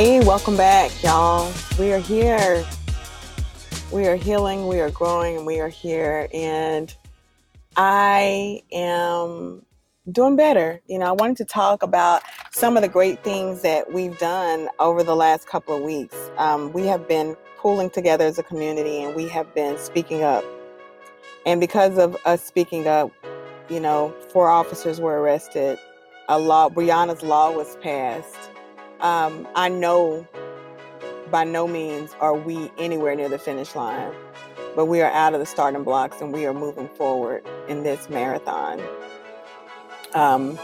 Hey, welcome back, y'all. We are here. We are healing, we are growing, and we are here. And I am doing better. You know, I wanted to talk about some of the great things that we've done over the last couple of weeks. Um, we have been pulling together as a community and we have been speaking up. And because of us speaking up, you know, four officers were arrested. A law, Breonna's law was passed um, I know by no means are we anywhere near the finish line, but we are out of the starting blocks and we are moving forward in this marathon. Um,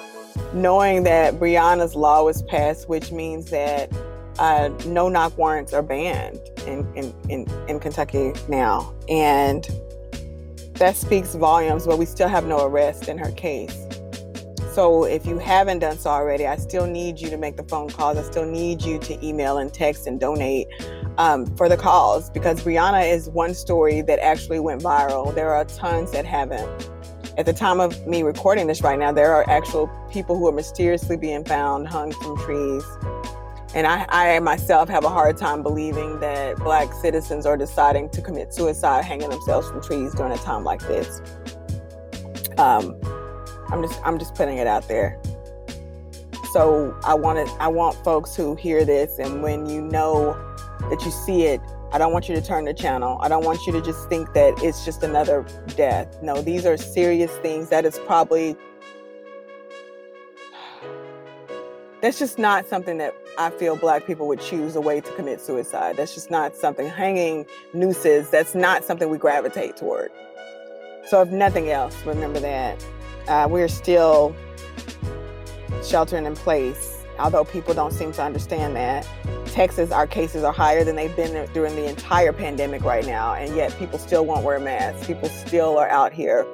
knowing that Breonna's law was passed, which means that uh, no knock warrants are banned in, in, in, in Kentucky now. And that speaks volumes, but we still have no arrest in her case. So if you haven't done so already, I still need you to make the phone calls. I still need you to email and text and donate um, for the cause because Breonna is one story that actually went viral. There are tons that haven't. At the time of me recording this right now, there are actual people who are mysteriously being found hung from trees. And I, I myself have a hard time believing that Black citizens are deciding to commit suicide hanging themselves from trees during a time like this. Um, I'm just I'm just putting it out there. So I want to I want folks who hear this and when you know that you see it, I don't want you to turn the channel. I don't want you to just think that it's just another death. No, these are serious things. That is probably that's just not something that I feel black people would choose a way to commit suicide. That's just not something hanging nooses. That's not something we gravitate toward. So if nothing else, remember that. Uh, we're still sheltering in place, although people don't seem to understand that. Texas, our cases are higher than they've been during the entire pandemic right now, and yet people still won't wear masks. People still are out here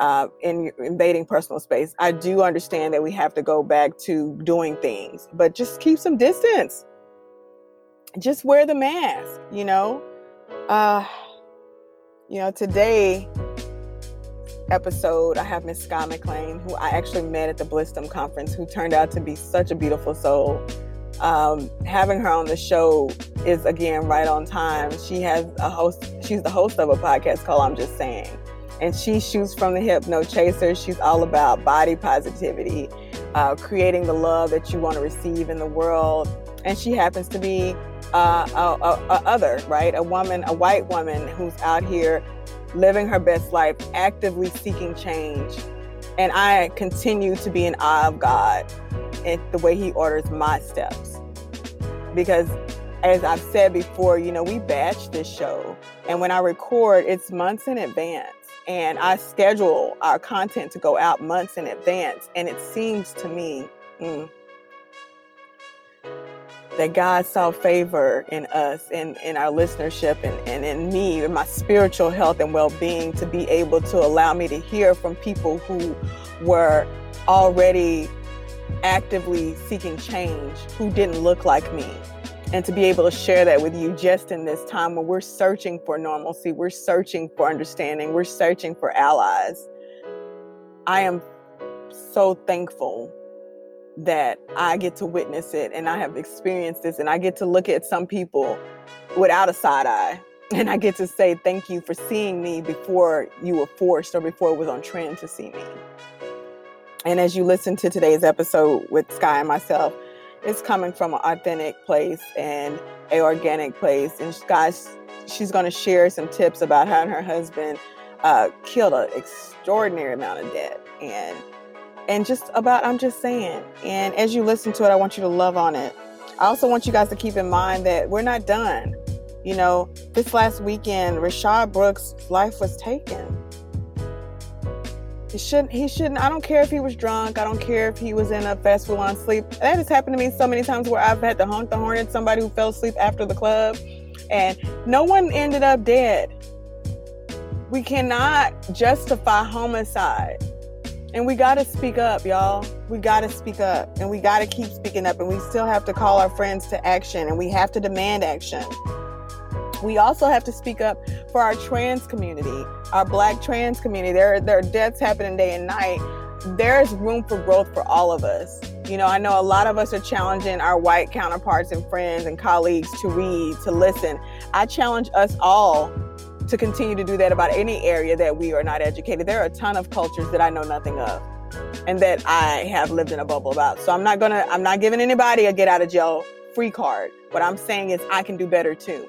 uh, in, invading personal space. I do understand that we have to go back to doing things, but just keep some distance. Just wear the mask, you know. Uh, you know, today episode, I have Miss Skye McLain, who I actually met at the Blissdom conference, who turned out to be such a beautiful soul. Um, having her on the show is again right on time. She has a host, she's the host of a podcast called I'm Just Saying. And she shoots from the hip, no chaser. She's all about body positivity, uh, creating the love that you want to receive in the world. And she happens to be uh, a, a, a other, right? A woman, a white woman who's out here living her best life, actively seeking change. And I continue to be in awe of God and the way He orders my steps. Because as I've said before, you know, we batch this show. And when I record, it's months in advance. And I schedule our content to go out months in advance. And it seems to me, mm, that God saw favor in us and in our listenership and, and in me and my spiritual health and well-being to be able to allow me to hear from people who were already actively seeking change who didn't look like me. And to be able to share that with you just in this time when we're searching for normalcy we're searching for understanding we're searching for allies. I am so thankful that I get to witness it and I have experienced this and I get to look at some people without a side eye and I get to say thank you for seeing me before you were forced or before it was on trend to see me. And as you listen to today's episode with Skye and myself, it's coming from an authentic place and a organic place. And Skye, she's going to share some tips about how her husband uh, killed an extraordinary amount of debt and and just about I'm just saying. And as you listen to it, I want you to love on it. I also want you guys to keep in mind that we're not done. You know, this last weekend, Rayshard Brooks' life was taken. He shouldn't. He shouldn't. I don't care if he was drunk. I don't care if he was in a fast festival on sleep. That has happened to me so many times where I've had to honk the horn at somebody who fell asleep after the club, and no one ended up dead. We cannot justify homicide. And we got to speak up, y'all. We got to speak up and we got to keep speaking up. And we still have to call our friends to action and we have to demand action. We also have to speak up for our trans community, our black trans community. There, there are deaths happening day and night. There's room for growth for all of us. You know, I know a lot of us are challenging our white counterparts and friends and colleagues to read, to listen. I challenge us all to continue to do that about any area that we are not educated. There are a ton of cultures that I know nothing of and that I have lived in a bubble about. So I'm not gonna, I'm not giving anybody a get out of jail free card. What I'm saying is I can do better too.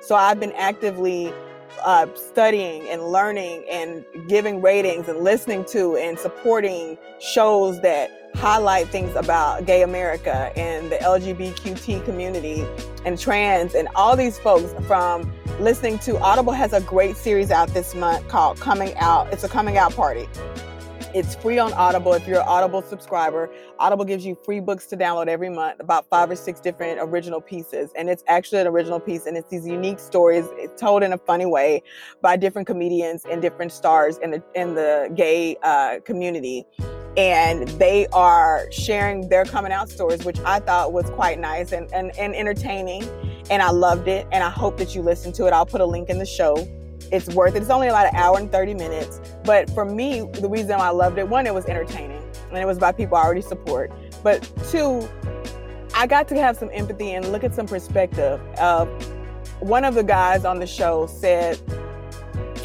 So I've been actively uh, studying and learning and giving ratings and listening to and supporting shows that highlight things about gay America and the LGBTQ community and trans and all these folks from listening to Audible has a great series out this month called Coming Out. It's a coming out party. It's free on Audible if you're an Audible subscriber. Audible gives you free books to download every month, about five or six different original pieces. And it's actually an original piece, and it's these unique stories told in a funny way by different comedians and different stars in the in the gay uh, community. And they are sharing their coming out stories, which I thought was quite nice and, and, and entertaining. And I loved it. And I hope that you listen to it. I'll put a link in the show it's worth it. It's only about an hour and 30 minutes. But for me, the reason I loved it, one, it was entertaining and it was by people I already support. But two, I got to have some empathy and look at some perspective. Uh, one of the guys on the show said,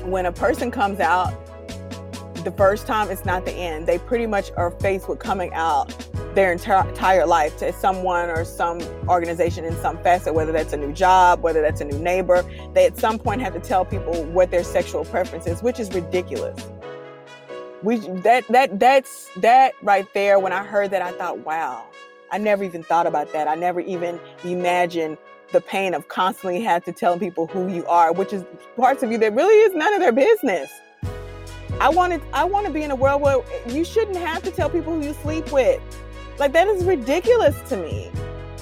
when a person comes out the first time, it's not the end. They pretty much are faced with coming out their entire life to someone or some organization in some facet, whether that's a new job, whether that's a new neighbor. They at some point have to tell people what their sexual preference is, which is ridiculous. We that that that's that right there. When I heard that, I thought, wow, I never even thought about that. I never even imagined the pain of constantly have to tell people who you are, which is parts of you that really is none of their business. I wanted I want to be in a world where you shouldn't have to tell people who you sleep with. Like that is ridiculous to me.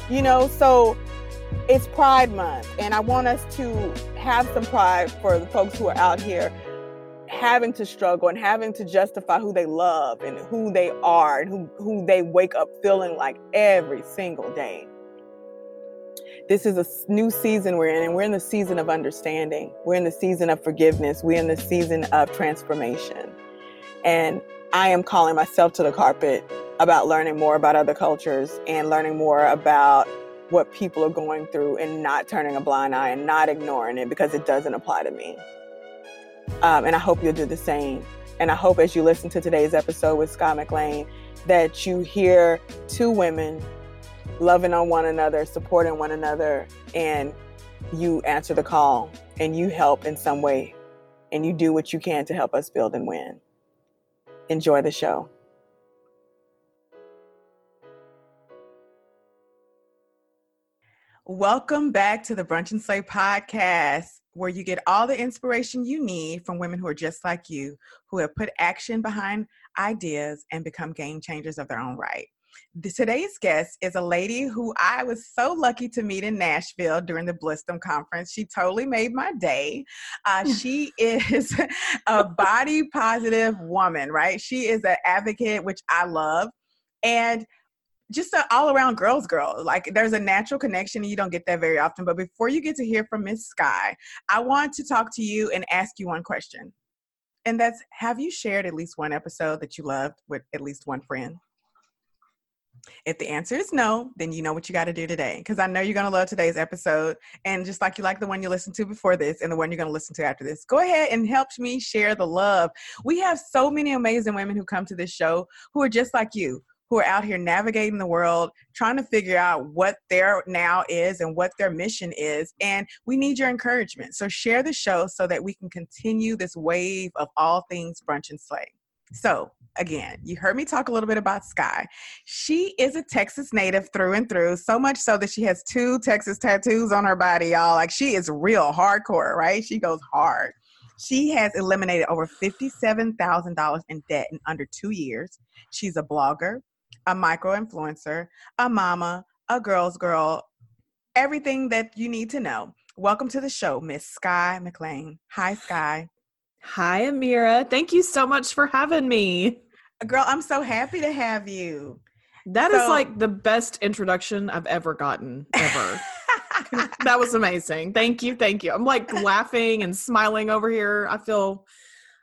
You know, so it's Pride Month, and I want us to have some pride for the folks who are out here having to struggle and having to justify who they love and who they are and who, who they wake up feeling like every single day. This is a new season we're in, and we're in the season of understanding. We're in the season of forgiveness. We're in the season of transformation. And I am calling myself to the carpet about learning more about other cultures and learning more about what people are going through and not turning a blind eye and not ignoring it because it doesn't apply to me. Um, and I hope you'll do the same. And I hope as you listen to today's episode with Scott McLain that you hear two women loving on one another, supporting one another, and you answer the call and you help in some way and you do what you can to help us build and win. Enjoy the show. Welcome back to the Brunch and Slay podcast, where you get all the inspiration you need from women who are just like you, who have put action behind ideas and become game changers of their own right. Today's guest is a lady who I was so lucky to meet in Nashville during the Blissdom conference. She totally made my day. Uh, she is a body positive woman, right? She is an advocate, which I love. And just an all around girls girl. Like there's a natural connection and you don't get that very often. But before you get to hear from Miss Skye, I want to talk to you and ask you one question. And that's have you shared at least one episode that you loved with at least one friend? If the answer is no, then you know what you got to do today. Because I know you're going to love today's episode. And just like you like the one you listened to before this and the one you're going to listen to after this, go ahead and help me share the love. We have so many amazing women who come to this show who are just like you, who are out here navigating the world, trying to figure out what their now is and what their mission is. And we need your encouragement. So share the show so that we can continue this wave of all things brunch and slay. So, again, you heard me talk a little bit about Skye. She is a Texas native through and through, so much so that she has two Texas tattoos on her body, y'all. Like, she is real hardcore, right? She goes hard. She has eliminated over $57,000 in debt in under two years. She's a blogger, a micro influencer, a mama, a girl's girl, everything that you need to know. Welcome to the show, Miss Skye McLain. Hi, Skye. Hi, Amira. Thank you so much for having me. Girl, I'm so happy to have you. That so, is like the best introduction I've ever gotten, ever. that was amazing. Thank you. Thank you. I'm like laughing and smiling over here. I feel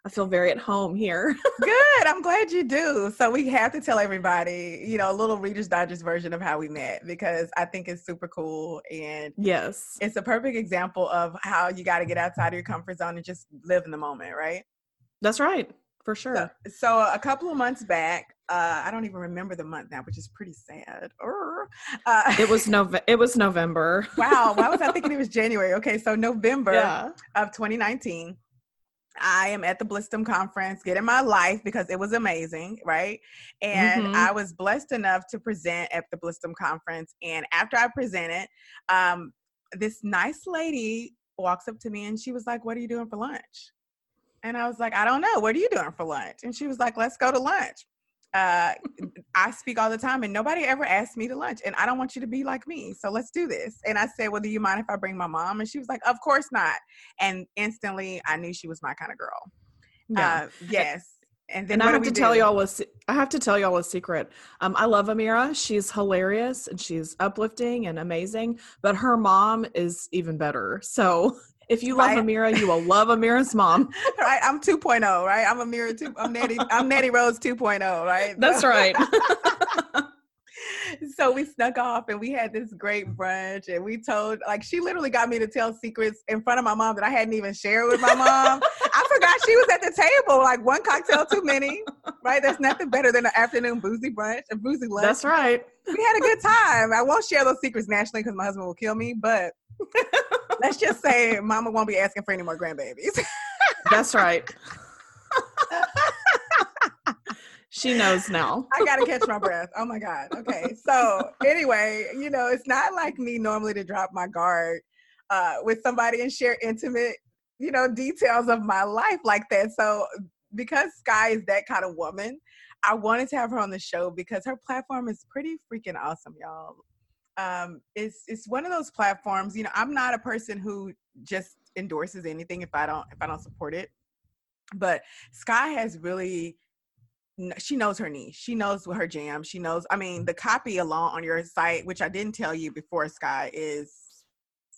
I feel very at home here. Good. I'm glad you do. So we have to tell everybody, you know, a little Reader's Digest version of how we met because I think it's super cool and yes, it's a perfect example of how you got to get outside of your comfort zone and just live in the moment, right? That's right, for sure. So, so a couple of months back, uh, I don't even remember the month now, which is pretty sad. Uh, it was Nov- It was November. wow. Why was I thinking it was January? Okay, so November yeah. of 2019. I am at the Blissdom conference getting my life because it was amazing, right? And mm-hmm. I was blessed enough to present at the Blissdom conference. And after I presented, um, this nice lady walks up to me and she was like, What are you doing for lunch? And I was like, I don't know. What are you doing for lunch? And she was like, Let's go to lunch uh, I speak all the time and nobody ever asked me to lunch and I don't want you to be like me. So let's do this. And I said, well, do you mind if I bring my mom? And she was like, of course not. And instantly I knew she was my kind of girl. Yeah. Uh, yes. And then and I have to do? tell y'all a, I have to tell y'all a secret. Um, I love Amira. She's hilarious and she's uplifting and amazing, but her mom is even better. So if you love right. Amira, you will love Amira's mom. right. I'm 2.0, right? I'm Amira 2 I'm Natty I'm Natty Rose 2.0, right? That's right. so we snuck off and we had this great brunch and we told like she literally got me to tell secrets in front of my mom that I hadn't even shared with my mom. I forgot she was at the table, like one cocktail too many. Right? There's nothing better than an afternoon boozy brunch, a boozy lunch. That's right. We had a good time. I won't share those secrets nationally because my husband will kill me, but let's just say mama won't be asking for any more grandbabies. That's right. she knows now. I gotta catch my breath. Oh my God. Okay. So anyway, you know, it's not like me normally to drop my guard uh, with somebody and share intimate, you know, details of my life like that. So because Skye is that kind of woman, I wanted to have her on the show because her platform is pretty freaking awesome, y'all um, it's it's one of those platforms. You know, I'm not a person who just endorses anything if I don't if I don't support it. But Skye has really she knows her niche. She knows what her jam. She knows. I mean, the copy alone on your site, which I didn't tell you before, Skye, is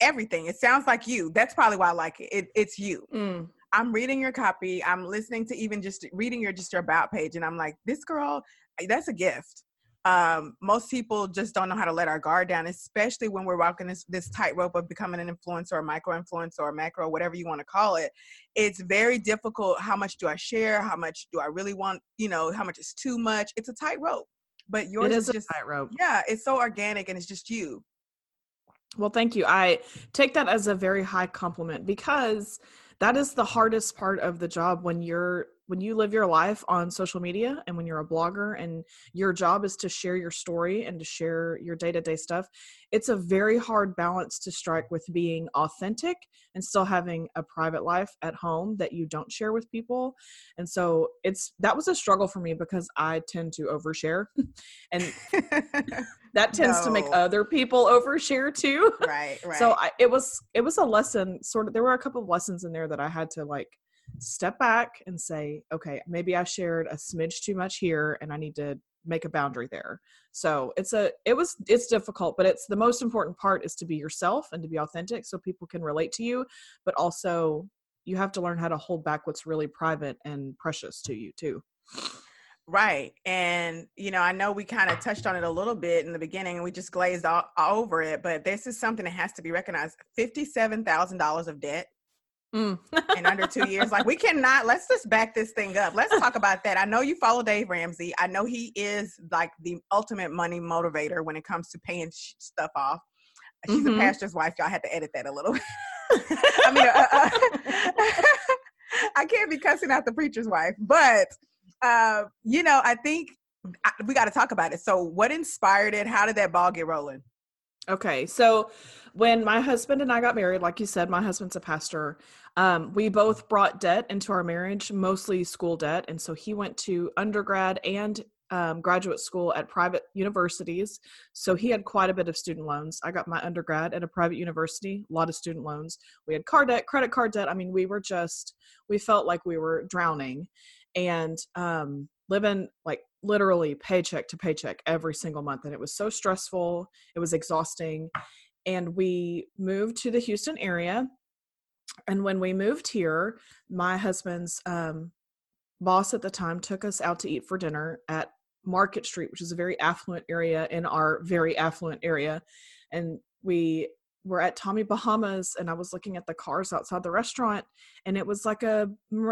everything. It sounds like you. That's probably why I like it. it it's you. Mm. I'm reading your copy. I'm listening to even just reading your just your about page, and I'm like, this girl, that's a gift um, most people just don't know how to let our guard down, especially when we're walking this, this tightrope of becoming an influencer or micro influencer or macro, whatever you want to call it. It's very difficult. How much do I share? How much do I really want? You know, how much is too much? It's a tightrope. But yours it is, is just tightrope. Yeah, it's so organic and it's just you. Well, thank you. I take that as a very high compliment because that is the hardest part of the job when you're when you live your life on social media and when you're a blogger and your job is to share your story and to share your day-to-day stuff it's a very hard balance to strike with being authentic and still having a private life at home that you don't share with people. And so it's that was a struggle for me because i tend to overshare and that tends no. to make other people overshare too. Right right. So I, it was it was a lesson sort of there were a couple of lessons in there that i had to like step back and say, okay, maybe I shared a smidge too much here and I need to make a boundary there. So it's a it was it's difficult, but it's the most important part is to be yourself and to be authentic so people can relate to you, but also you have to learn how to hold back what's really private and precious to you too. Right. And, you know, I know we kind of touched on it a little bit in the beginning and we just glazed all, all over it, but this is something that has to be recognized $57,000 of debt Mm. in under two years. Like we cannot. Let's just back this thing up. Let's talk about that. I know you follow Dave Ramsey. I know he is like the ultimate money motivator when it comes to paying sh- stuff off. She's mm-hmm. a pastor's wife. Y'all had to edit that a little bit. I mean, uh, uh, I can't be cussing out the preacher's wife, but uh, you know, I think I, we got to talk about it. So, what inspired it? How did that ball get rolling? Okay, so when my husband and I got married, like you said, my husband's a pastor. Um, we both brought debt into our marriage, mostly school debt, and so he went to undergrad and um, graduate school at private universities. So he had quite a bit of student loans. I got my undergrad at a private university, a lot of student loans. We had car debt, credit card debt. I mean, we were just, we felt like we were drowning and um, living like literally paycheck to paycheck every single month. And it was so stressful, it was exhausting. And we moved to the Houston area. And when we moved here, my husband's um, boss at the time took us out to eat for dinner at Market Street, which is a very affluent area in our very affluent area. And we were at Tommy Bahama's and I was looking at the cars outside the restaurant and it was like a,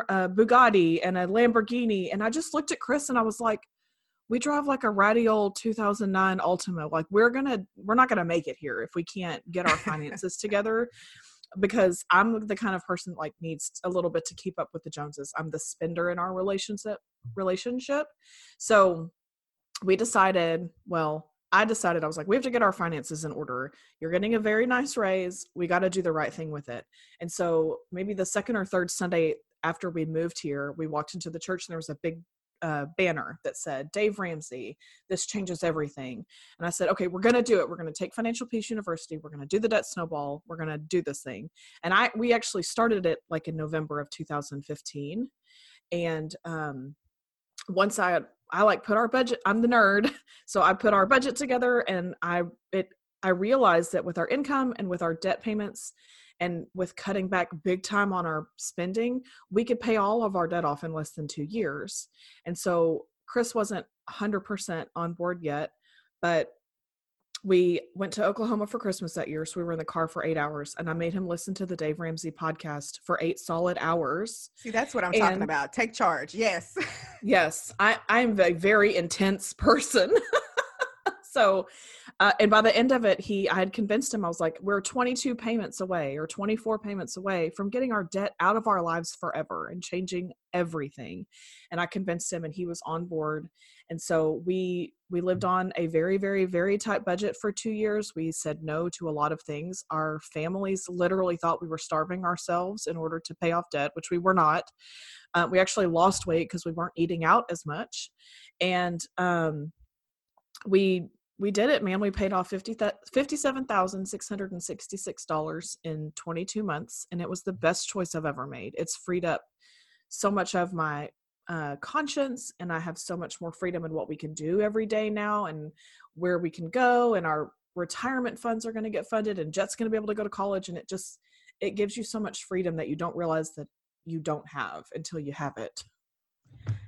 a, Bugatti and a Lamborghini. And I just looked at Chris and I was like, we drive like a ratty old 2009 Altima. Like we're to, we're not going to make it here if we can't get our finances together because I'm the kind of person like needs a little bit to keep up with the Joneses. I'm the spender in our relationship relationship. So we decided, well, I decided I was like, we have to get our finances in order. You're getting a very nice raise. We got to do the right thing with it. And so maybe the second or third Sunday after we moved here, we walked into the church and there was a big banner that said Dave Ramsey, this changes everything. And I said, okay, we're going to do it. We're going to take Financial Peace University. We're going to do the debt snowball. We're going to do this thing. And I, we actually started it like in November of 2015. And um, once I I like put our budget, I'm the nerd. So I put our budget together and I it I realized that with our income and with our debt payments and with cutting back big time on our spending, we could pay all of our debt off in less than 2 years. And so Chris wasn't 100% on board yet, but we went to Oklahoma for Christmas that year. So we were in the car for eight hours and I made him listen to the Dave Ramsey podcast for eight solid hours. See, that's what I'm and, talking about. Take charge. Yes. yes. I, I'm a very intense person. so uh, and by the end of it he i had convinced him i was like we're 22 payments away or 24 payments away from getting our debt out of our lives forever and changing everything. And i convinced him and he was on board. And so we we lived on a very very very tight budget for two years. We said no to a lot of things. Our families literally thought we were starving ourselves in order to pay off debt which we were not. Uh, we actually lost weight because we weren't eating out as much. And um, we we did it, man. We paid off $57,666 in 22 months, and it was the best choice I've ever made. It's freed up so much of my uh, conscience, and I have so much more freedom in what we can do every day now, and where we can go, and our retirement funds are going to get funded, and Jet's going to be able to go to college, and it just it gives you so much freedom that you don't realize that you don't have until you have it.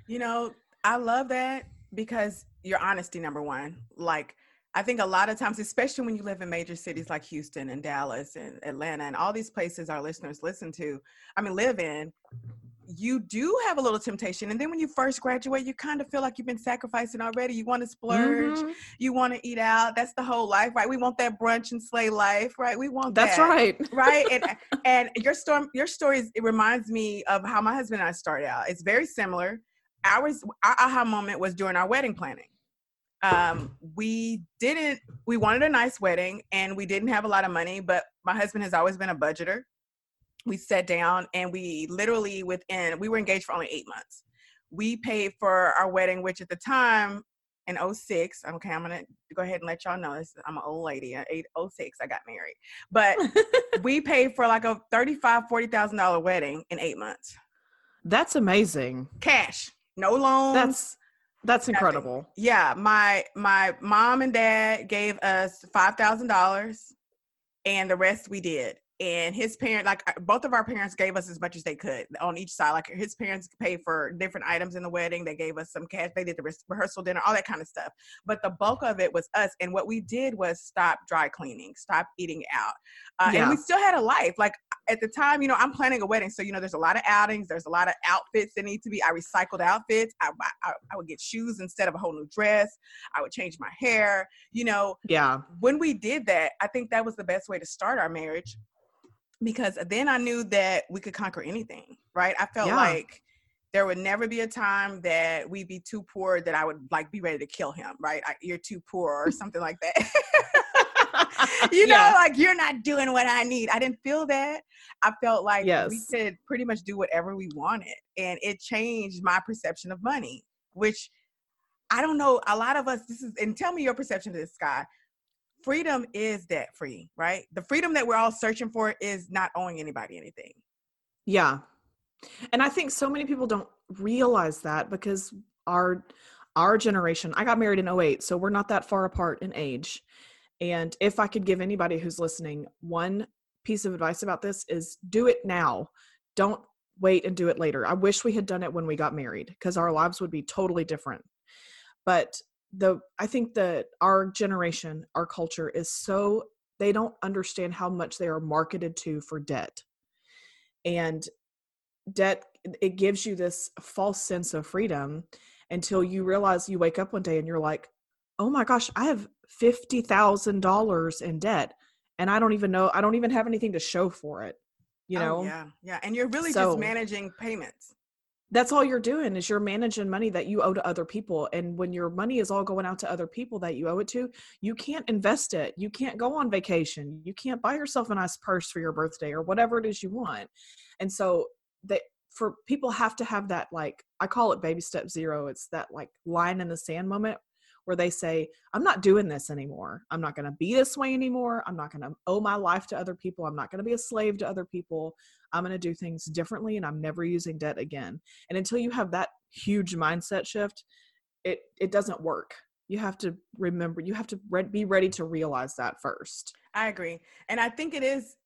You know, I love that because your honesty number one like I think a lot of times, especially when you live in major cities like Houston and Dallas and Atlanta and all these places our listeners listen to, I mean, live in, you do have a little temptation. And then when you first graduate, you kind of feel like you've been sacrificing already. You want to splurge, mm-hmm. you want to eat out. That's the whole life, right? We want that brunch and slay life, right? We want that. That's that, right. Right. And and your story, your story, it reminds me of how my husband and I started out. It's very similar. Ours, our aha moment was during our wedding planning um, we didn't we wanted a nice wedding and we didn't have a lot of money but my husband has always been a budgeter. We sat down and we literally within we were engaged for only eight months. We paid for our wedding which at the time in 06 okay i'm gonna go ahead and let y'all know this i'm an old lady at 806 i got married. But we paid for like a 35 40000 dollar wedding in eight months. That's amazing. Cash no loans. That's that's incredible. Yeah, my my mom and dad gave us five thousand dollars, and the rest we did and his parent like uh, both of our parents gave us as much as they could on each side like his parents paid for different items in the wedding they gave us some cash they did the rehearsal dinner all that kind of stuff but the bulk of it was us and what we did was stop dry cleaning stop eating out uh, yeah. and we still had a life like at the time you know i'm planning a wedding so you know there's a lot of outings there's a lot of outfits that need to be i recycled outfits I, I, I would get shoes instead of a whole new dress i would change my hair you know yeah when we did that i think that was the best way to start our marriage because then I knew that we could conquer anything, right? I felt yeah. like there would never be a time that we'd be too poor that I would like be ready to kill him, right? I, you're too poor or something like that. you know, Yeah. like you're not doing what I need. I didn't feel that. I felt like we could pretty much do whatever we wanted. And it changed my perception of money, which I don't know. A lot of us, this is, and tell me your perception of this, Skye. Freedom is debt free, right? The freedom that we're all searching for is not owing anybody anything. Yeah. And I think so many people don't realize that because our our generation, I got married in 08, so we're not that far apart in age. And if I could give anybody who's listening one piece of advice about this is do it now. Don't wait and do it later. I wish we had done it when we got married because our lives would be totally different. But the I think that our generation, our culture is so they don't understand how much they are marketed to for debt. And debt it gives you this false sense of freedom until you realize you wake up one day and you're like, "Oh my gosh, I have $50,000 in debt and I don't even know I don't even have anything to show for it." You Oh, know? yeah, yeah. And you're really So- just managing payments. That's all you're doing is you're managing money that you owe to other people and when your money is all going out to other people that you owe it to you can't invest it you can't go on vacation you can't buy yourself a nice purse for your birthday or whatever it is you want. And so that for people have to have that like i call it baby step zero it's that like line in the sand moment where they say i'm not doing this anymore. I'm not going to be this way anymore. I'm not going to owe my life to other people. I'm not going to be a slave to other people. I'm going to do things differently and i'm never using debt again. And until you have that huge mindset shift it it doesn't work. You have to remember you have to re- be ready to realize that first. I agree. And I think it is,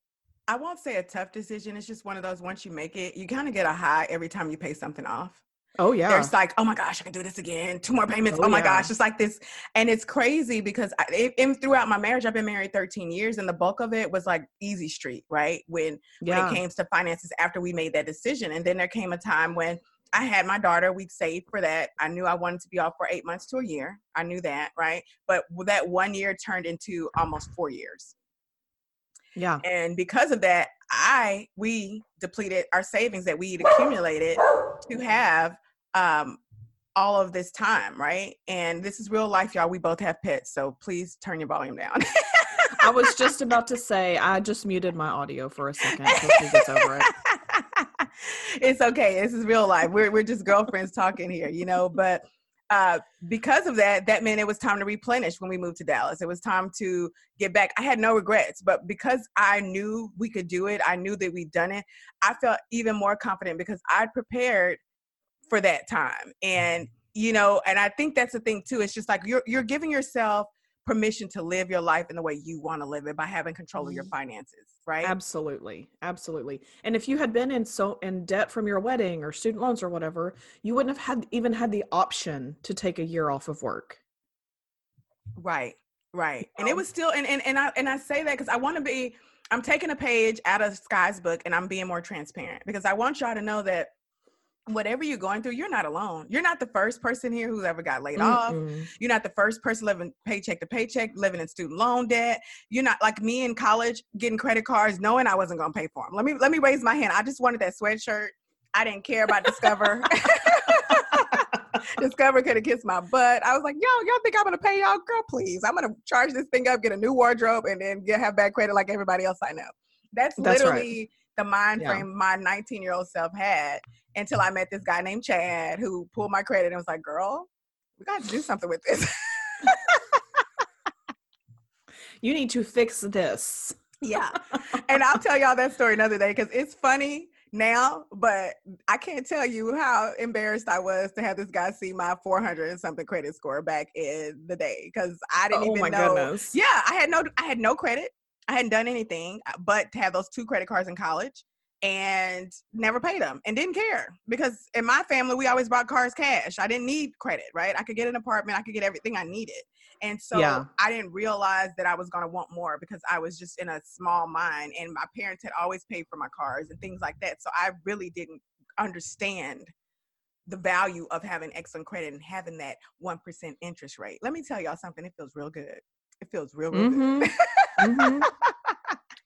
I won't say a tough decision. It's just one of those, once you make it, you kind of get a high every time you pay something off. Oh yeah There's like, oh my gosh, I can do this again. Two more payments. Oh, Oh, my yeah. gosh. It's like this. And it's crazy because I, it, and throughout my marriage, I've been married 13 years and the bulk of it was like easy street, right? When, when it came to finances after we made that decision. And then there came a time when I had my daughter, we'd saved for that. I knew I wanted to be off for eight months to a year. I knew that, right? But that one year turned into almost four years. yeah And because of that, I we depleted our savings that we'd accumulated to have um all of this time, right? And this is real life, y'all. We both have pets, so please turn your volume down. i was just about to say i just muted my audio for a second she gets over it it's okay. This is real life. We're we're just girlfriends talking here, you know. But uh, because of that, that meant it was time to replenish when we moved to Dallas. It was time to get back. I had no regrets, but because I knew we could do it, I knew that we'd done it. I felt even more confident because I'd prepared for that time, and mm-hmm. you know, and I think that's the thing too. It's just like you're you're giving yourself permission to live your life in the way you want to live it by having control of your mm-hmm. finances, right? absolutely absolutely and if you had been in so in debt from your wedding or student loans or whatever you wouldn't have had even had the option to take a year off of work Right, right. And it was still and and, and I and I say that because I want to be I'm taking a page out of Skye's book and I'm being more transparent because I want y'all to know that whatever you're going through, you're not alone. You're not the first person here who's ever got laid off. Mm-mm. You're not the first person living paycheck to paycheck, living in student loan debt. You're not like me in college getting credit cards knowing I wasn't gonna pay for them. Let me let me raise my hand. I just wanted that sweatshirt. I didn't care about Discover. Discover could have kissed my butt. I was like, yo, y'all think I'm gonna pay y'all? Girl, please. I'm gonna charge this thing up, get a new wardrobe, and then get have bad credit like everybody else I know. That's, That's right. The mind Yeah. frame my 19 year old self had until I met this guy named Chad who pulled my credit and was like, girl, we got to do something with this. you need to fix this yeah. And I'll tell y'all that story another day because it's funny now, but I can't tell you how embarrassed I was to have this guy see my 400 and something credit score back in the day because I didn't oh even my know. goodness Yeah, I had no, I had no credit. I hadn't done anything uh, but to have those two credit cards in college and never paid them and didn't care because in my family we always bought cars cash. I didn't need credit, right? I could get an apartment, I could get everything I needed. And so Yeah. I didn't realize that I was going to want more because I was just in a small mind and my parents had always paid for my cars and things like that. So I really didn't understand the value of having excellent credit and having that 1% interest rate. Let me tell y'all something, it feels real good. It feels real, real Mhm. good. Mhm.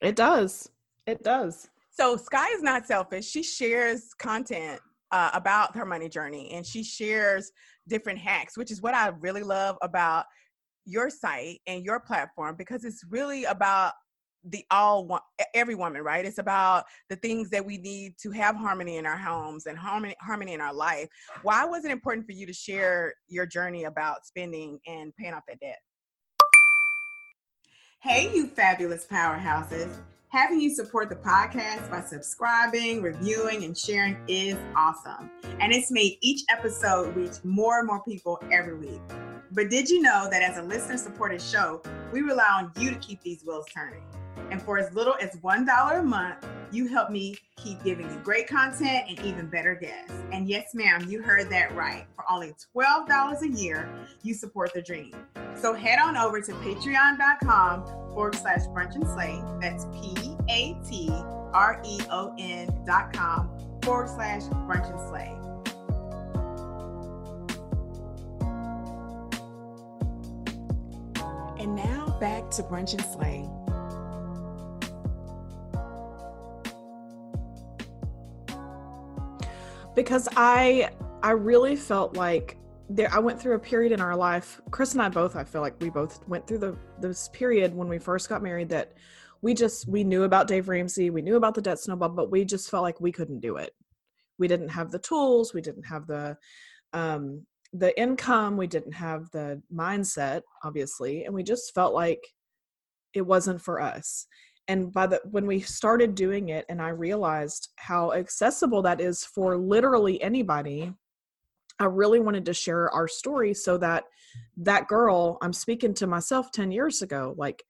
it does. It does. So Skye is not selfish. She shares content uh, about her money journey and she shares different hacks, which is what I really love about your site and your platform because it's really about the all one every woman right? It's about the things that we need to have harmony in our homes and harmony harmony in our life. Why was it important for you to share your journey about spending and paying off that debt hey you fabulous powerhouses. Having you support the podcast by subscribing reviewing and sharing is awesome. And it's made each episode reach more and more people every week. But did you know that as a listener supported show we rely on you to keep these wheels turning and for as little as $1 a month, you help me keep giving you great content and even better guests. And yes, ma'am, you heard that right. For only $12 a year, you support the dream. So head on over to patreon.com forward slash brunch and slay. That's P A T R E O N dot com forward slash brunch and slay. And now back to brunch and slay. Because I I really felt like there I went through a period in our life. Chris and I both I feel like we both went through the this period when we first got married that we just we knew about Dave Ramsey, we knew about the debt snowball, but we just felt like we couldn't do it. We didn't have the tools, we didn't have the um the income, we didn't have the mindset, obviously, and we just felt like it wasn't for us and by the when we started doing it and i realized how accessible that is for literally anybody i really wanted to share our story so that that girl i'm speaking to myself 10 years ago like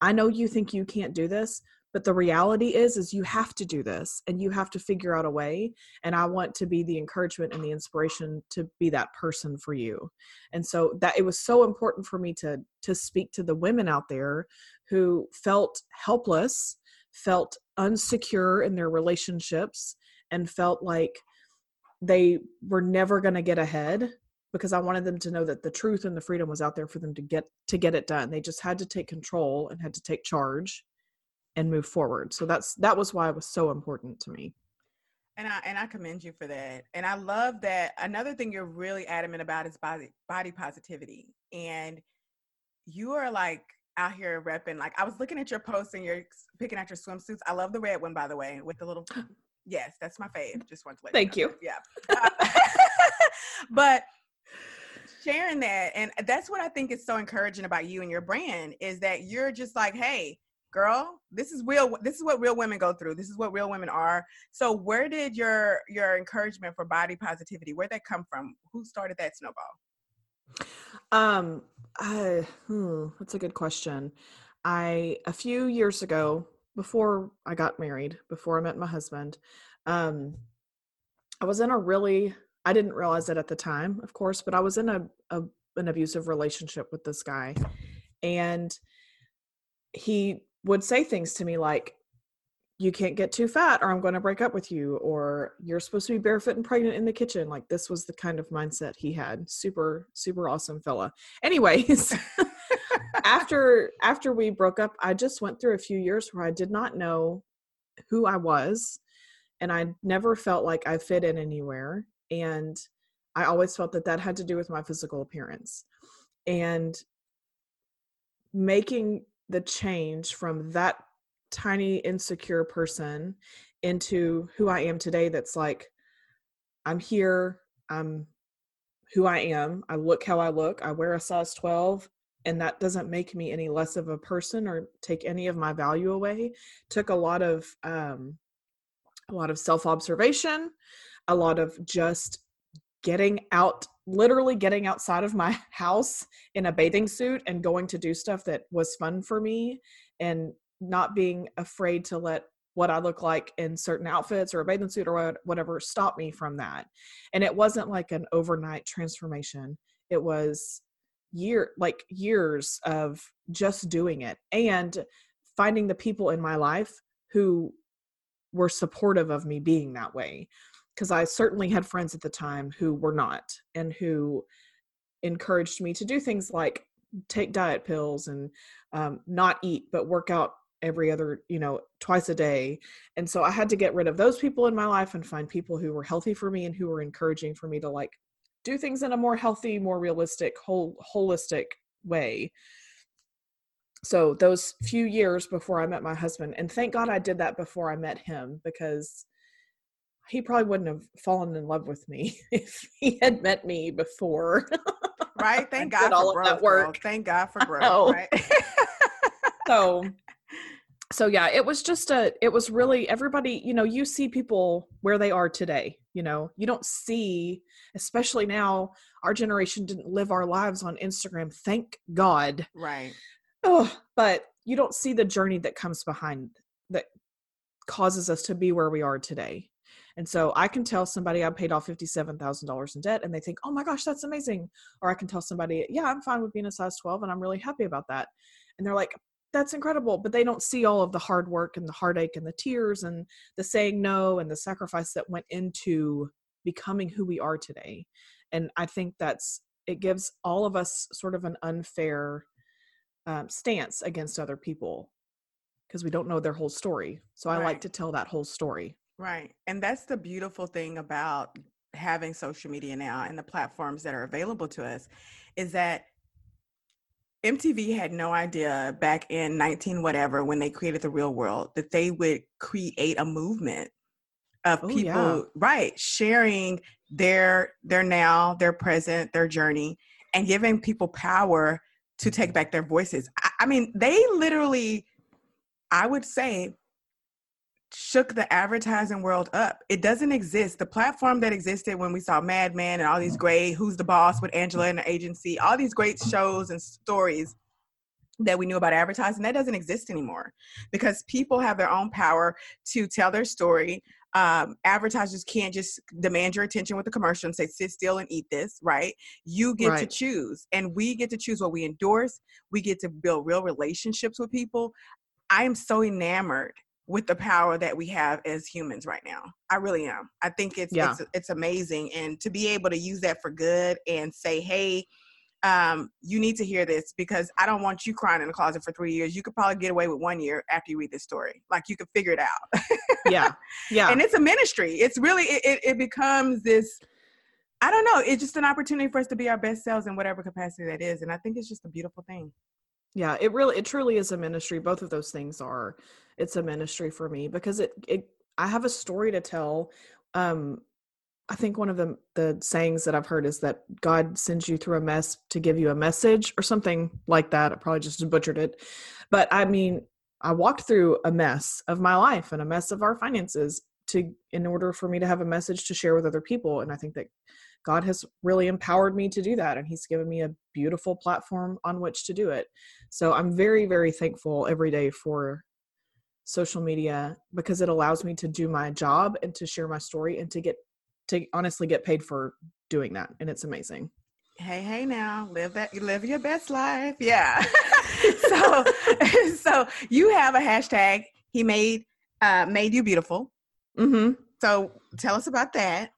i know you think you can't do this but the reality is is you have to do this and you have to figure out a way and i want to be the encouragement and the inspiration to be that person for you. And so that it was so important for me to to speak to the women out there who felt helpless felt unsecure in their relationships and felt like they were never going to get ahead because I wanted them to know that the truth and the freedom was out there for them to get to get it done. They just had to take control and had to take charge and move forward. So that's that was why it was so important to me. And I and I commend you for that. And I love that another thing you're really adamant about is body body positivity. And you are like out here repping. Like I was looking at your posts and you're picking out your swimsuits. I love the red one by the way with the little Yes, that's my fave. Just want to let Thank you. Know. you. Yeah. but sharing that and that's what I think is so encouraging about you and your brand is that you're just like, hey, girl this is real this is what real women go through this is what real women are so where did your your encouragement for body positivity where'd that come from who started that snowball um I, hmm, that's a good question. I a few years ago before i got married before i met my husband um i was in a really i didn't realize it at the time of course but i was in a, a an abusive relationship with this guy and he would say things to me like you can't get too fat or i'm going to break up with you or you're supposed to be barefoot and pregnant in the kitchen like this was the kind of mindset he had super super awesome fella. Anyways after after we broke up i just went through a few years where i did not know who i was and i never felt like i fit in anywhere and i always felt that that had to do with my physical appearance and making the change from that tiny insecure person into who I am today that's like I'm here, I'm who I am, I look how I look, I wear a size 12 and that doesn't make me any less of a person or take any of my value away. Took a lot of um a lot of self-observation, a lot of just getting out literally getting outside of my house in a bathing suit and going to do stuff that was fun for me and not being afraid to let what I look like in certain outfits or a bathing suit or whatever stop me from that. And it wasn't like an overnight transformation. It was year like years of just doing it and finding the people in my life who were supportive of me being that way because I certainly had friends at the time who were not and who encouraged me to do things like take diet pills and um, not eat but work out every other you know twice a day and so i had to get rid of those people in my life and find people who were healthy for me and who were encouraging for me to like do things in a more healthy more realistic whole holistic way. So those few years before i met my husband and thank god i did that before i met him because he probably wouldn't have fallen in love with me if he had met me before. Right? Thank god all for growth, that work. Girl. thank god for growth right? So so yeah it was just a it was really everybody you know you see people where they are today you know you don't see especially now our generation didn't live our lives on instagram thank god right oh but you don't see the journey that comes behind that causes us to be where we are today and so I can tell somebody I paid off $57,000 in debt and they think, oh my gosh, that's amazing. Or I can tell somebody, yeah, I'm fine with being a size 12 and I'm really happy about that. And they're like, that's incredible but they don't see all of the hard work and the heartache and the tears and the saying no and the sacrifice that went into becoming who we are today. And i think that's it gives all of us sort of an unfair um, stance against other people because we don't know their whole story. So i like to tell that whole story. Right and that's the beautiful thing about having social media now and the platforms that are available to us is that MTV had no idea back in 19 whatever when they created the real world that they would create a movement of oh, people yeah. right sharing their their now, their present, their journey and giving people power to take mm-hmm. back their voices. I, I mean, they literally I would say shook the advertising world up. It doesn't exist. The platform that existed when we saw Mad Men and all these great Who's the Boss with Angela and the agency, all these great shows and stories that we knew about advertising, that doesn't exist anymore because people have their own power to tell their story. Um, advertisers can't just demand your attention with a commercial and say, sit still and eat this, right? You get right. to choose, and we get to choose what we endorse. We get to build real relationships with people. I am so enamored with the power that we have as humans right now. I really am. I think it's yeah. it's it's amazing and to be able to use that for good and say, "Hey, um, you need to hear this because I don't want you crying in the closet for three years. You could probably get away with one year after you read this story. Like you could figure it out. yeah, yeah. And it's a ministry. It's really it, it, it becomes this. I don't know. It's just an opportunity for us to be our best selves in whatever capacity that is, and I think it's just a beautiful thing yeah it really it truly is a ministry both of those things are it's a ministry for me because it it i have a story to tell um i think one of the the sayings that i've heard is that god sends you through a mess to give you a message or something like that i probably just butchered it but i mean i walked through a mess of my life and a mess of our finances to in order for me to have a message to share with other people and i think that God has really empowered me to do that. And He's given me a beautiful platform on which to do it. So I'm very, very thankful every day for social media because it allows me to do my job and to share my story and to get to honestly get paid for doing that. And it's amazing. Hey, hey now, live that live your best life. Yeah. so so you have a hashtag he made uh made you beautiful. Mm-hmm. So tell us about that.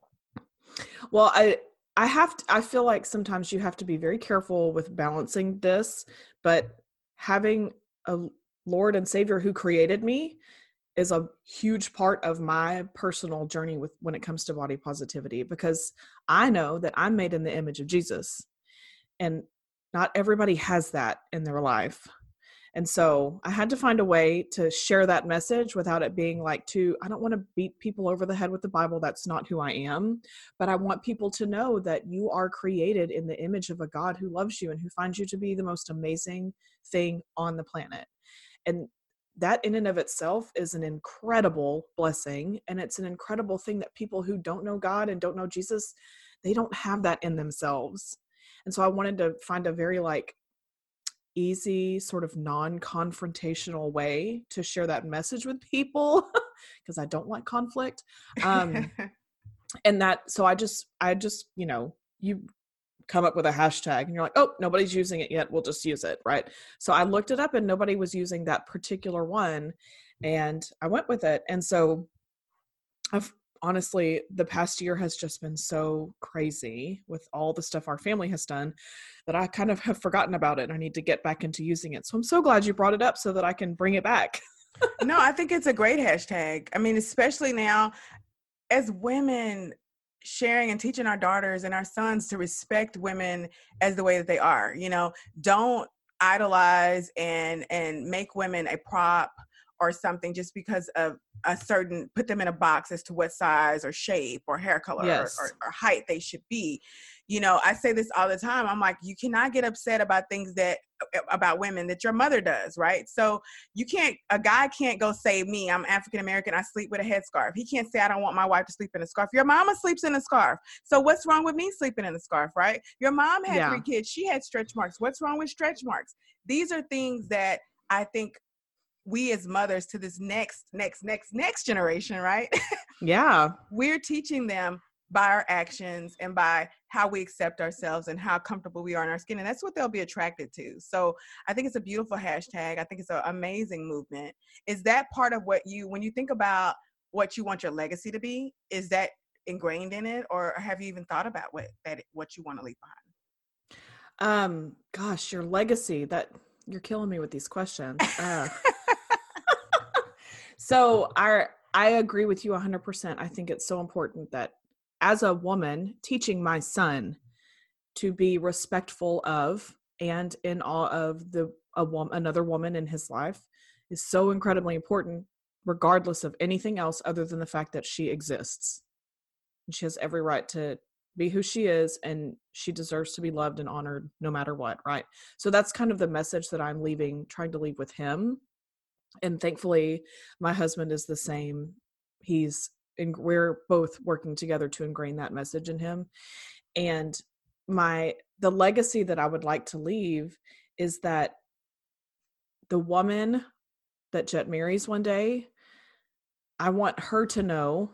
Well, I I have to, I feel like sometimes you have to be very careful with balancing this, but having a Lord and Savior who created me is a huge part of my personal journey with when it comes to body positivity because I know that I'm made in the image of Jesus. And not everybody has that in their life. And so I had to find a way to share that message without it being like too, I don't want to beat people over the head with the Bible. That's not who I am. But I want people to know that you are created in the image of a God who loves you and who finds you to be the most amazing thing on the planet. And that in and of itself is an incredible blessing. And it's an incredible thing that people who don't know God and don't know Jesus, they don't have that in themselves. And so I wanted to find a very like easy, sort of non confrontational way to share that message with people because I don't like conflict. Um, and that, so I just, I just, you know, you come up with a hashtag and you're like, oh, nobody's using it yet. We'll just use it. Right. So I looked it up and nobody was using that particular one. And I went with it. And so I've honestly, the past year has just been so crazy with all the stuff our family has done that I kind of have forgotten about it. I need to get back into using it. So I'm so glad you brought it up so that I can bring it back. no, I think it's a great hashtag. I mean, especially now as women, sharing and teaching our daughters and our sons to respect women as the way that they are you know? Don't idolize and and make women a prop or something just because of a certain put them in a box as to what size or shape or hair color yes. or, or, or, height they should be. You know i say this all the time i'm like you cannot get upset about things that about women that your mother does right? So you can't a guy can't go say me i'm african american i sleep with a headscarf he can't say i don't want my wife to sleep in a scarf. Your mama sleeps in a scarf. So what's wrong with me sleeping in a scarf right? Your mom had yeah. three kids she had stretch marks. What's wrong with stretch marks? These are things that i think we as mothers to this next next next next generation right? Yeah. We're teaching them by our actions and by how we accept ourselves and how comfortable we are in our skin and that's what they'll be attracted to. So i think it's a beautiful hashtag. I think it's an amazing movement. Is that part of what you when you think about what you want your legacy to be is that ingrained in it or have you even thought about what that what you want to leave behind? Um gosh your legacy that you're killing me with these questions. Uh, so I I agree with you 100%. I think it's so important that as a woman teaching my son to be respectful of and in awe of the a woman another woman in his life is so incredibly important regardless of anything else other than the fact that she exists. And she has every right to be who she is and she deserves to be loved and honored no matter what, right? So that's kind of the message that I'm leaving trying to leave with him and thankfully my husband is the same. He's and we're both working together to ingrain that message in him and my the legacy that i would like to leave is that the woman that jet marries one day i want her to know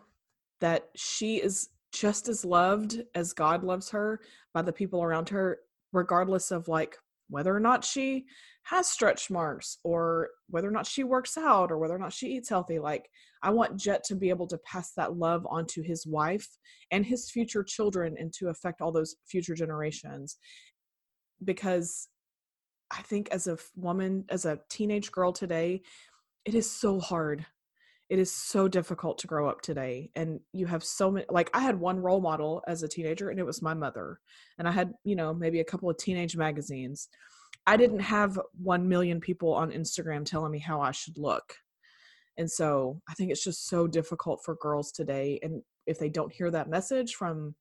that she is just as loved as god loves her by the people around her regardless of like whether or not she has stretch marks or whether or not she works out or whether or not she eats healthy like i want jet to be able to pass that love onto his wife and his future children and to affect all those future generations. Because i think as a woman as a teenage girl today it is so hard it is so difficult to grow up today and you have so many like i had one role model as a teenager and it was my mother and i had you know maybe a couple of teenage magazines I didn't have 1 million people on Instagram telling me how I should look. And so I think it's just so difficult for girls today. And if they don't hear that message from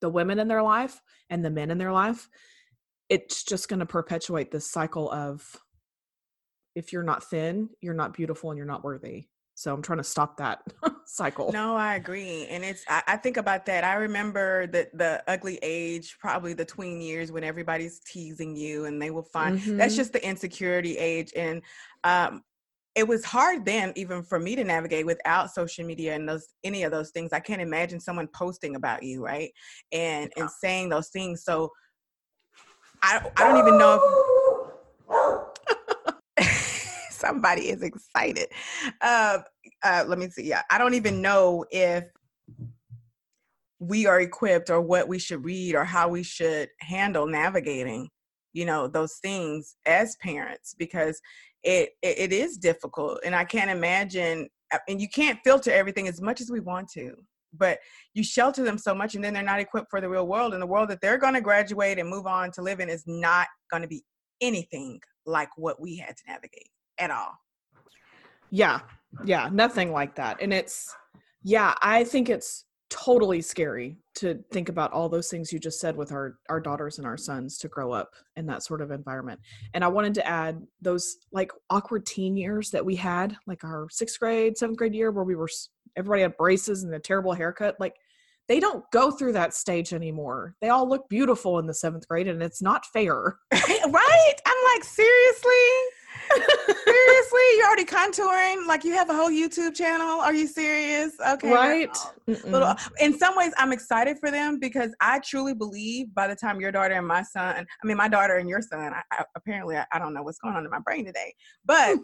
the women in their life and the men in their life, it's just going to perpetuate this cycle of if you're not thin, you're not beautiful and you're not worthy. So I'm trying to stop that cycle. No, I agree. And it's I, I, think about that. I remember the the ugly age, probably the tween years when everybody's teasing you and they will find mm-hmm. that's just the insecurity age. And um it was hard then even for me to navigate without social media and those any of those things. I can't imagine someone posting about you, right? And yeah. and saying those things. So I I don't even know if somebody is excited. Uh, uh, let me see. Yeah, I don't even know if we are equipped or what we should read or how we should handle navigating you know those things as parents because it, it, it is difficult and i can't imagine uh, and you can't filter everything as much as we want to but you shelter them so much and then they're not equipped for the real world and the world that they're going to graduate and move on to live in is not going to be anything like what we had to navigate at all. Yeah. Yeah. Nothing like that. And it's, yeah, I think it's totally scary to think about all those things you just said with our our daughters and our sons to grow up in that sort of environment and i wanted to add those like awkward teen years that we had like our sixth grade seventh grade year where we were everybody had braces and a terrible haircut like they don't go through that stage anymore they all look beautiful in the seventh grade and it's not fair right i'm like seriously Seriously, you're already contouring. Like you have a whole YouTube channel. Are you serious? Okay, right. Little, in some ways, I'm excited for them because I truly believe by the time your daughter and my son, I mean my daughter and your son, I, I, apparently I, I don't know what's going on in my brain today, but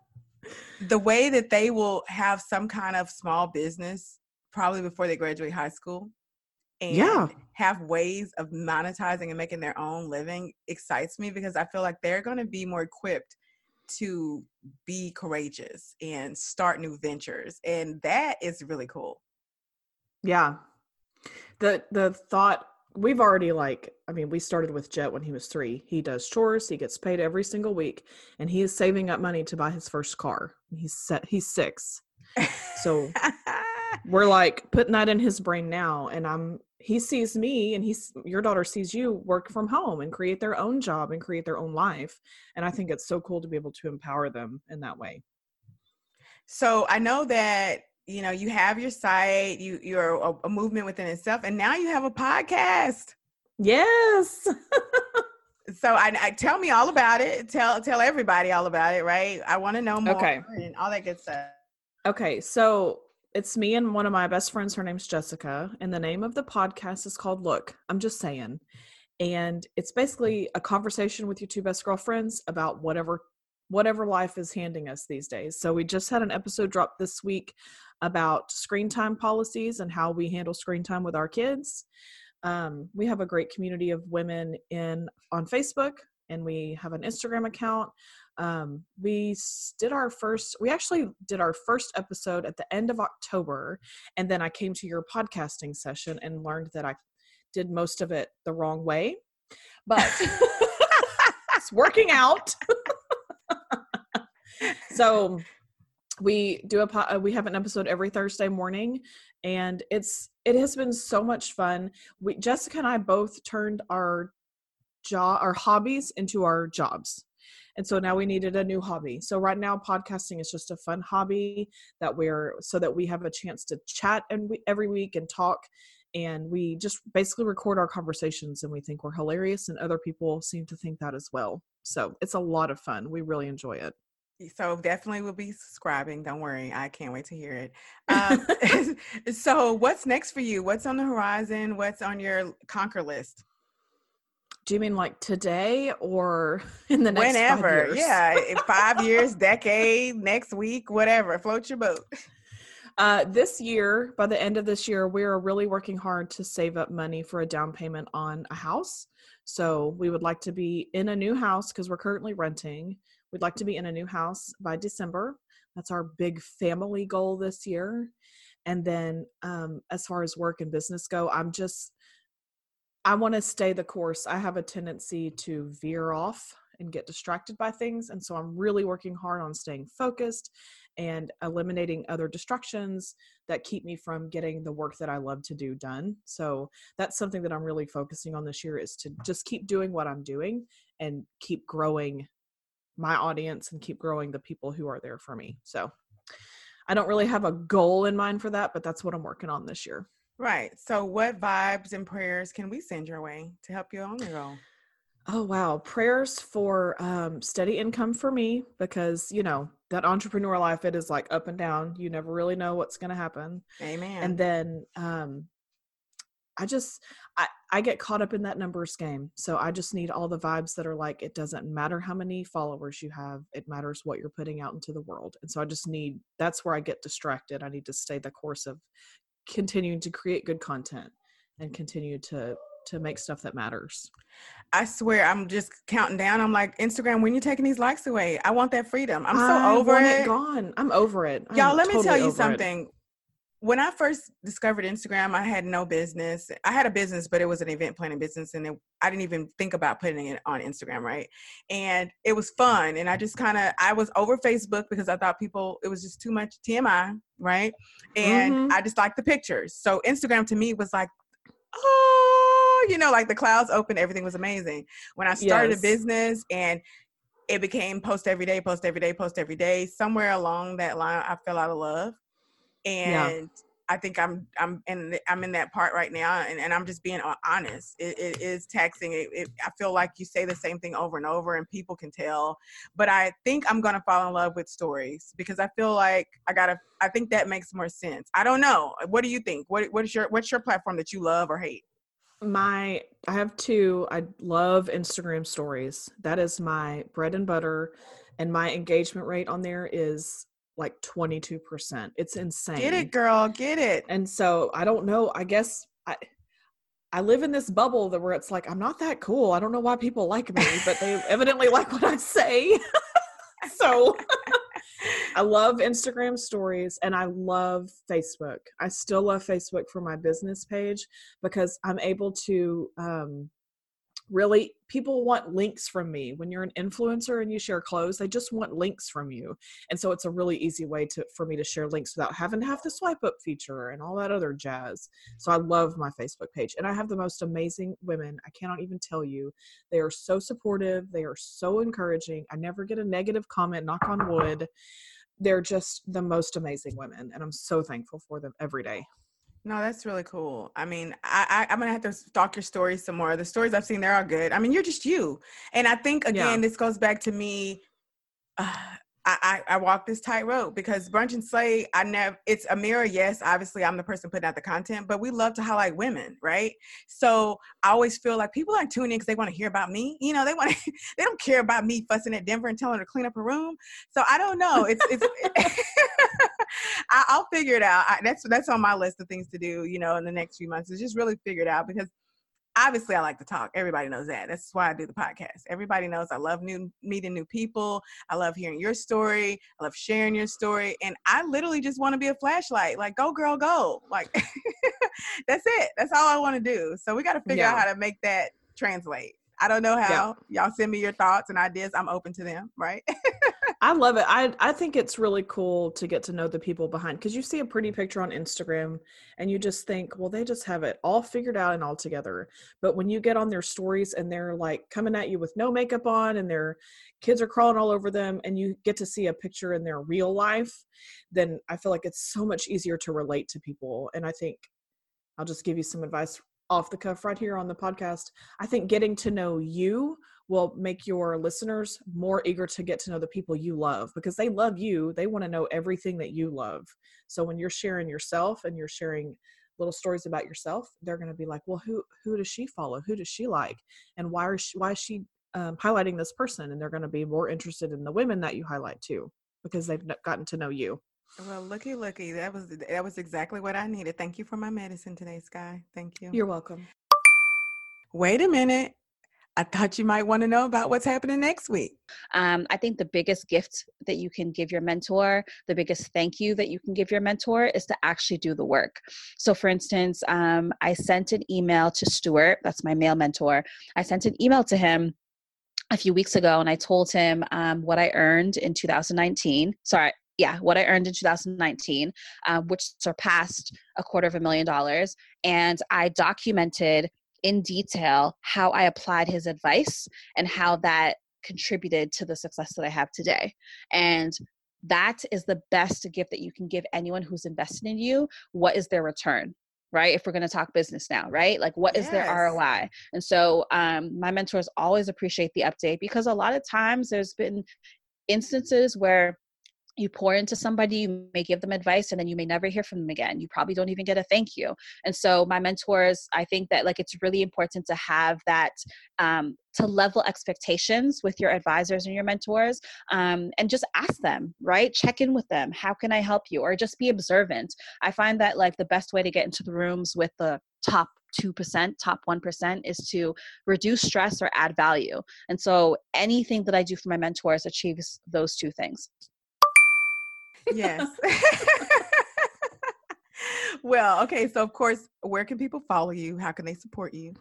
the way that they will have some kind of small business probably before they graduate high school and yeah. have ways of monetizing and making their own living excites me because I feel like they're going to be more equipped to be courageous and start new ventures. And that is really cool. Yeah. the the thought we've already like i mean we started with jet when he was three he does chores he gets paid every single week and he is saving up money to buy his first car he's set he's six so we're like putting that in his brain now and i'm he sees me and he's your daughter sees you work from home and create their own job and create their own life and i think it's so cool to be able to empower them in that way. So i know that you know you have your site you you're a, a movement within itself and now you have a podcast. Yes! So I, I, tell me all about it. Tell tell everybody all about it right? I want to know more okay. and all that good stuff. Okay so it's me and one of my best friends her name's jessica and the name of the podcast is called look i'm just saying and it's basically a conversation with your two best girlfriends about whatever whatever life is handing us these days. So we just had an episode drop this week about screen time policies and how we handle screen time with our kids. Um, we have a great community of women in on Facebook, and we have an Instagram account. Um, we did our first. We actually did our first episode at the end of October, and then I came to your podcasting session and learned that I did most of it the wrong way, but it's working out. so we do a uh, we have an episode every Thursday morning and it's it has been so much fun. We Jessica and I both turned our job our hobbies into our jobs. And so now we needed a new hobby. So right now podcasting is just a fun hobby that we're so that we have a chance to chat and we, every week and talk and we just basically record our conversations and we think we're hilarious and other people seem to think that as well. So it's a lot of fun. We really enjoy it. So definitely we'll be subscribing. Don't worry, I can't wait to hear it. Um, so what's next for you? What's on the horizon? What's on your conquer list? Do you mean like today or in the next whenever? Yeah, five years, decade, next week, whatever. Float your boat. Uh, this year, by the end of this year, we are really working hard to save up money for a down payment on a house. So we would like to be in a new house because we're currently renting. We'd like to be in a new house by December. That's our big family goal this year. And then, um, as far as work and business go, I'm just, I want to stay the course. I have a tendency to veer off and get distracted by things. And so I'm really working hard on staying focused and eliminating other distractions that keep me from getting the work that I love to do done. So that's something that I'm really focusing on this year is to just keep doing what I'm doing and keep growing my audience and keep growing the people who are there for me. So I don't really have a goal in mind for that, but that's what I'm working on this year. Right. So what vibes and prayers can we send your way to help you on the goal? Oh wow, prayers for um steady income for me because, you know, that entrepreneur life it is like up and down. You never really know what's going to happen. Amen. And then um I just I, I get caught up in that numbers game. So I just need all the vibes that are like it doesn't matter how many followers you have, it matters what you're putting out into the world. And so I just need that's where I get distracted. I need to stay the course of continuing to create good content and continue to to make stuff that matters. I swear, I'm just counting down. I'm like, Instagram, when you taking these likes away? I want that freedom. I'm so I over it. it. Gone. I'm over it. Y'all, I'm let me totally tell you something. it. When I first discovered Instagram, I had no business. I had a business, but it was an event planning business, and it, I didn't even think about putting it on Instagram, right? And it was fun, and I just kind of I was over Facebook because I thought people it was just too much TMI, right? And Mhm. I just liked the pictures. So Instagram to me was like, oh, you know, like the clouds open, everything was amazing. When I started Yes. a business and it became post every day, post every day, post every day. Somewhere along that line, I fell out of love Yeah. and I think I'm I'm in the- I'm in that part right now, and, and I'm just being honest. It, it is taxing. It, it, I feel like you say the same thing over and over, and people can tell. But I think I'm gonna fall in love with stories because I feel like I gotta. I think that makes more sense. I don't know. What do you think? What what is your what's your platform that you love or hate? my i have two i love instagram stories that is my bread and butter and my engagement rate on there is like 22% it's insane Get it, girl. Get it. and so i don't know i guess i i live in this bubble that where it's like i'm not that cool i don't know why people like me but they evidently like what i say so I love Instagram stories and I love Facebook. I still love Facebook for my business page because I'm able to um, really people want links from me. When you're an influencer and you share clothes they just want links from you. And so it's a really easy way to for me to share links without having to have the swipe up feature and all that other jazz. So i love my facebook page. And i have the most amazing women. I cannot even tell you. They are so supportive. They are so encouraging. I never get a negative comment knock on wood. They're just the most amazing women and i'm so thankful for them every day no, that's really cool. I mean, I, I am gonna have to stalk your stories some more. The stories I've seen there are all good. I mean, you're just you, and I think again, yeah. this goes back to me. Uh, I, I, I walk this tightrope because brunch and slay. I never. It's a mirror. Yes, obviously, I'm the person putting out the content, but we love to highlight women, right? So I always feel like people aren't tuning in because they want to hear about me. You know, they want to. they don't care about me fussing at Denver and telling her to clean up her room. So I don't know. It's it's. I, will figure it out. I, that's that's on my list of things to do. You know, in the next few months, is just really figure it out because obviously I like to talk. Everybody knows that. That's why I do the podcast. Everybody knows I love new meeting new people. I love hearing your story. I love sharing your story. And I literally just want to be a flashlight. Like, go girl, go. Like that's it. That's all I want to do. So we got to figure yeah. out how to make that translate. I don't know how. Yeah. Y'all send me your thoughts and ideas. I'm open to them, right? I love it. I I think it's really cool to get to know the people behind because you see a pretty picture on Instagram and you just think, well, they just have it all figured out and all together. But when you get on their stories and they're like coming at you with no makeup on and their kids are crawling all over them and you get to see a picture in their real life, then I feel like it's so much easier to relate to people. And I think I'll just give you some advice off the cuff right here on the podcast. I think getting to know you will make your listeners more eager to get to know the people you love because they love you. They want to know everything that you love. So when you're sharing yourself and you're sharing little stories about yourself, they're going to be like, "Well, who who does she follow? Who does she like? And why are she, why is she um, highlighting this person?" And they're going to be more interested in the women that you highlight too because they've gotten to know you. Well, looky, looky. That was that was exactly what I needed. Thank you for my medicine today, Skye. Thank you. You're welcome. Wait a minute. I thought you might want to know about what's happening next week. Um, I think the biggest gift that you can give your mentor, the biggest thank you that you can give your mentor is to actually do the work. So, for instance, um, I sent an email to Stuart, that's my male mentor. I sent an email to him a few weeks ago and I told him um, what I earned in 2019. Sorry, yeah, what I earned in 2019, uh, which surpassed a quarter of a million dollars. And I documented in detail how I applied his advice and how that contributed to the success that I have today. And that is the best gift that you can give anyone who's invested in you. What is their return? Right? If we're going to talk business now, right? Like, what is yes. their ROI? And so, um, my mentors always appreciate the update because a lot of times there's been instances where you pour into somebody you may give them advice and then you may never hear from them again. You probably don't even get a thank you. And so my mentors i think that like it's really important to have that um, to level expectations with your advisors and your mentors um, and just ask them right? Check in with them. How can i help you? Or just be observant. I find that like the best way to get into the rooms with the top 2%, top 1% is to reduce stress or add value. And so anything that I do for my mentors achieves those two things yes. well, okay. So, of course, where can people follow you? How can they support you?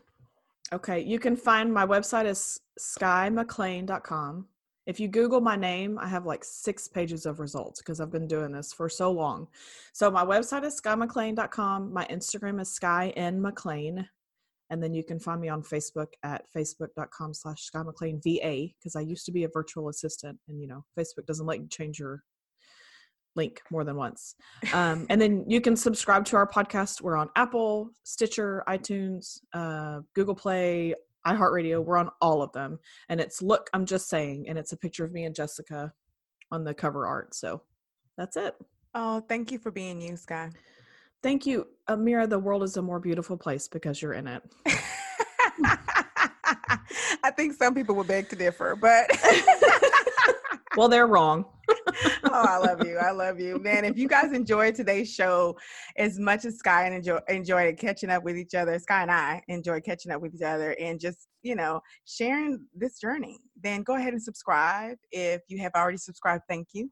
Okay. You can find my website is skyemclain.com. If you Google my name, I have like six pages of results because I've been doing this for so long. So, my website is skyemclain.com. My Instagram is skye n mclain. And then you can find me on Facebook at facebook.com slash Skye McLain VA because I used to be a virtual assistant and, you know, Facebook doesn't let you change your link more than once. Um, and then you can subscribe to our podcast. We're on Apple, Stitcher, iTunes, uh, Google Play, iHeartRadio. We're on all of them. And it's Look, I'm Just Saying. And it's a picture of me and Jessica on the cover art. So that's it. Oh, thank you for being you, Skye. Thank you. Amira, the world is a more beautiful place because you're in it. I think some people would beg to differ, but. well, they're wrong oh, I love you. I love you, man. If you guys enjoyed today's show as much as Skye and enjoy enjoyed catching up with each other, Skye and I enjoyed catching up with each other and just you know sharing this journey, then go ahead and subscribe. If you have already subscribed, thank you.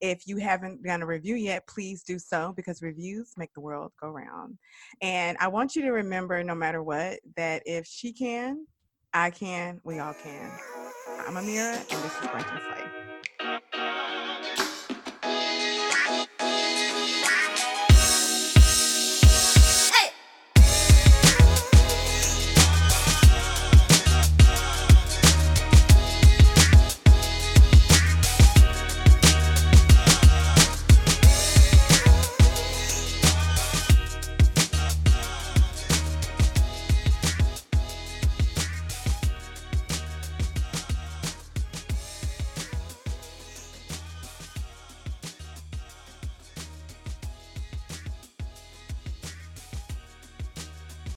If you haven't done a review yet, please do so because reviews make the world go round. And I want you to remember, no matter what, that if she can, I can, we all can. I'm Amira, and this is Brunch and Slay.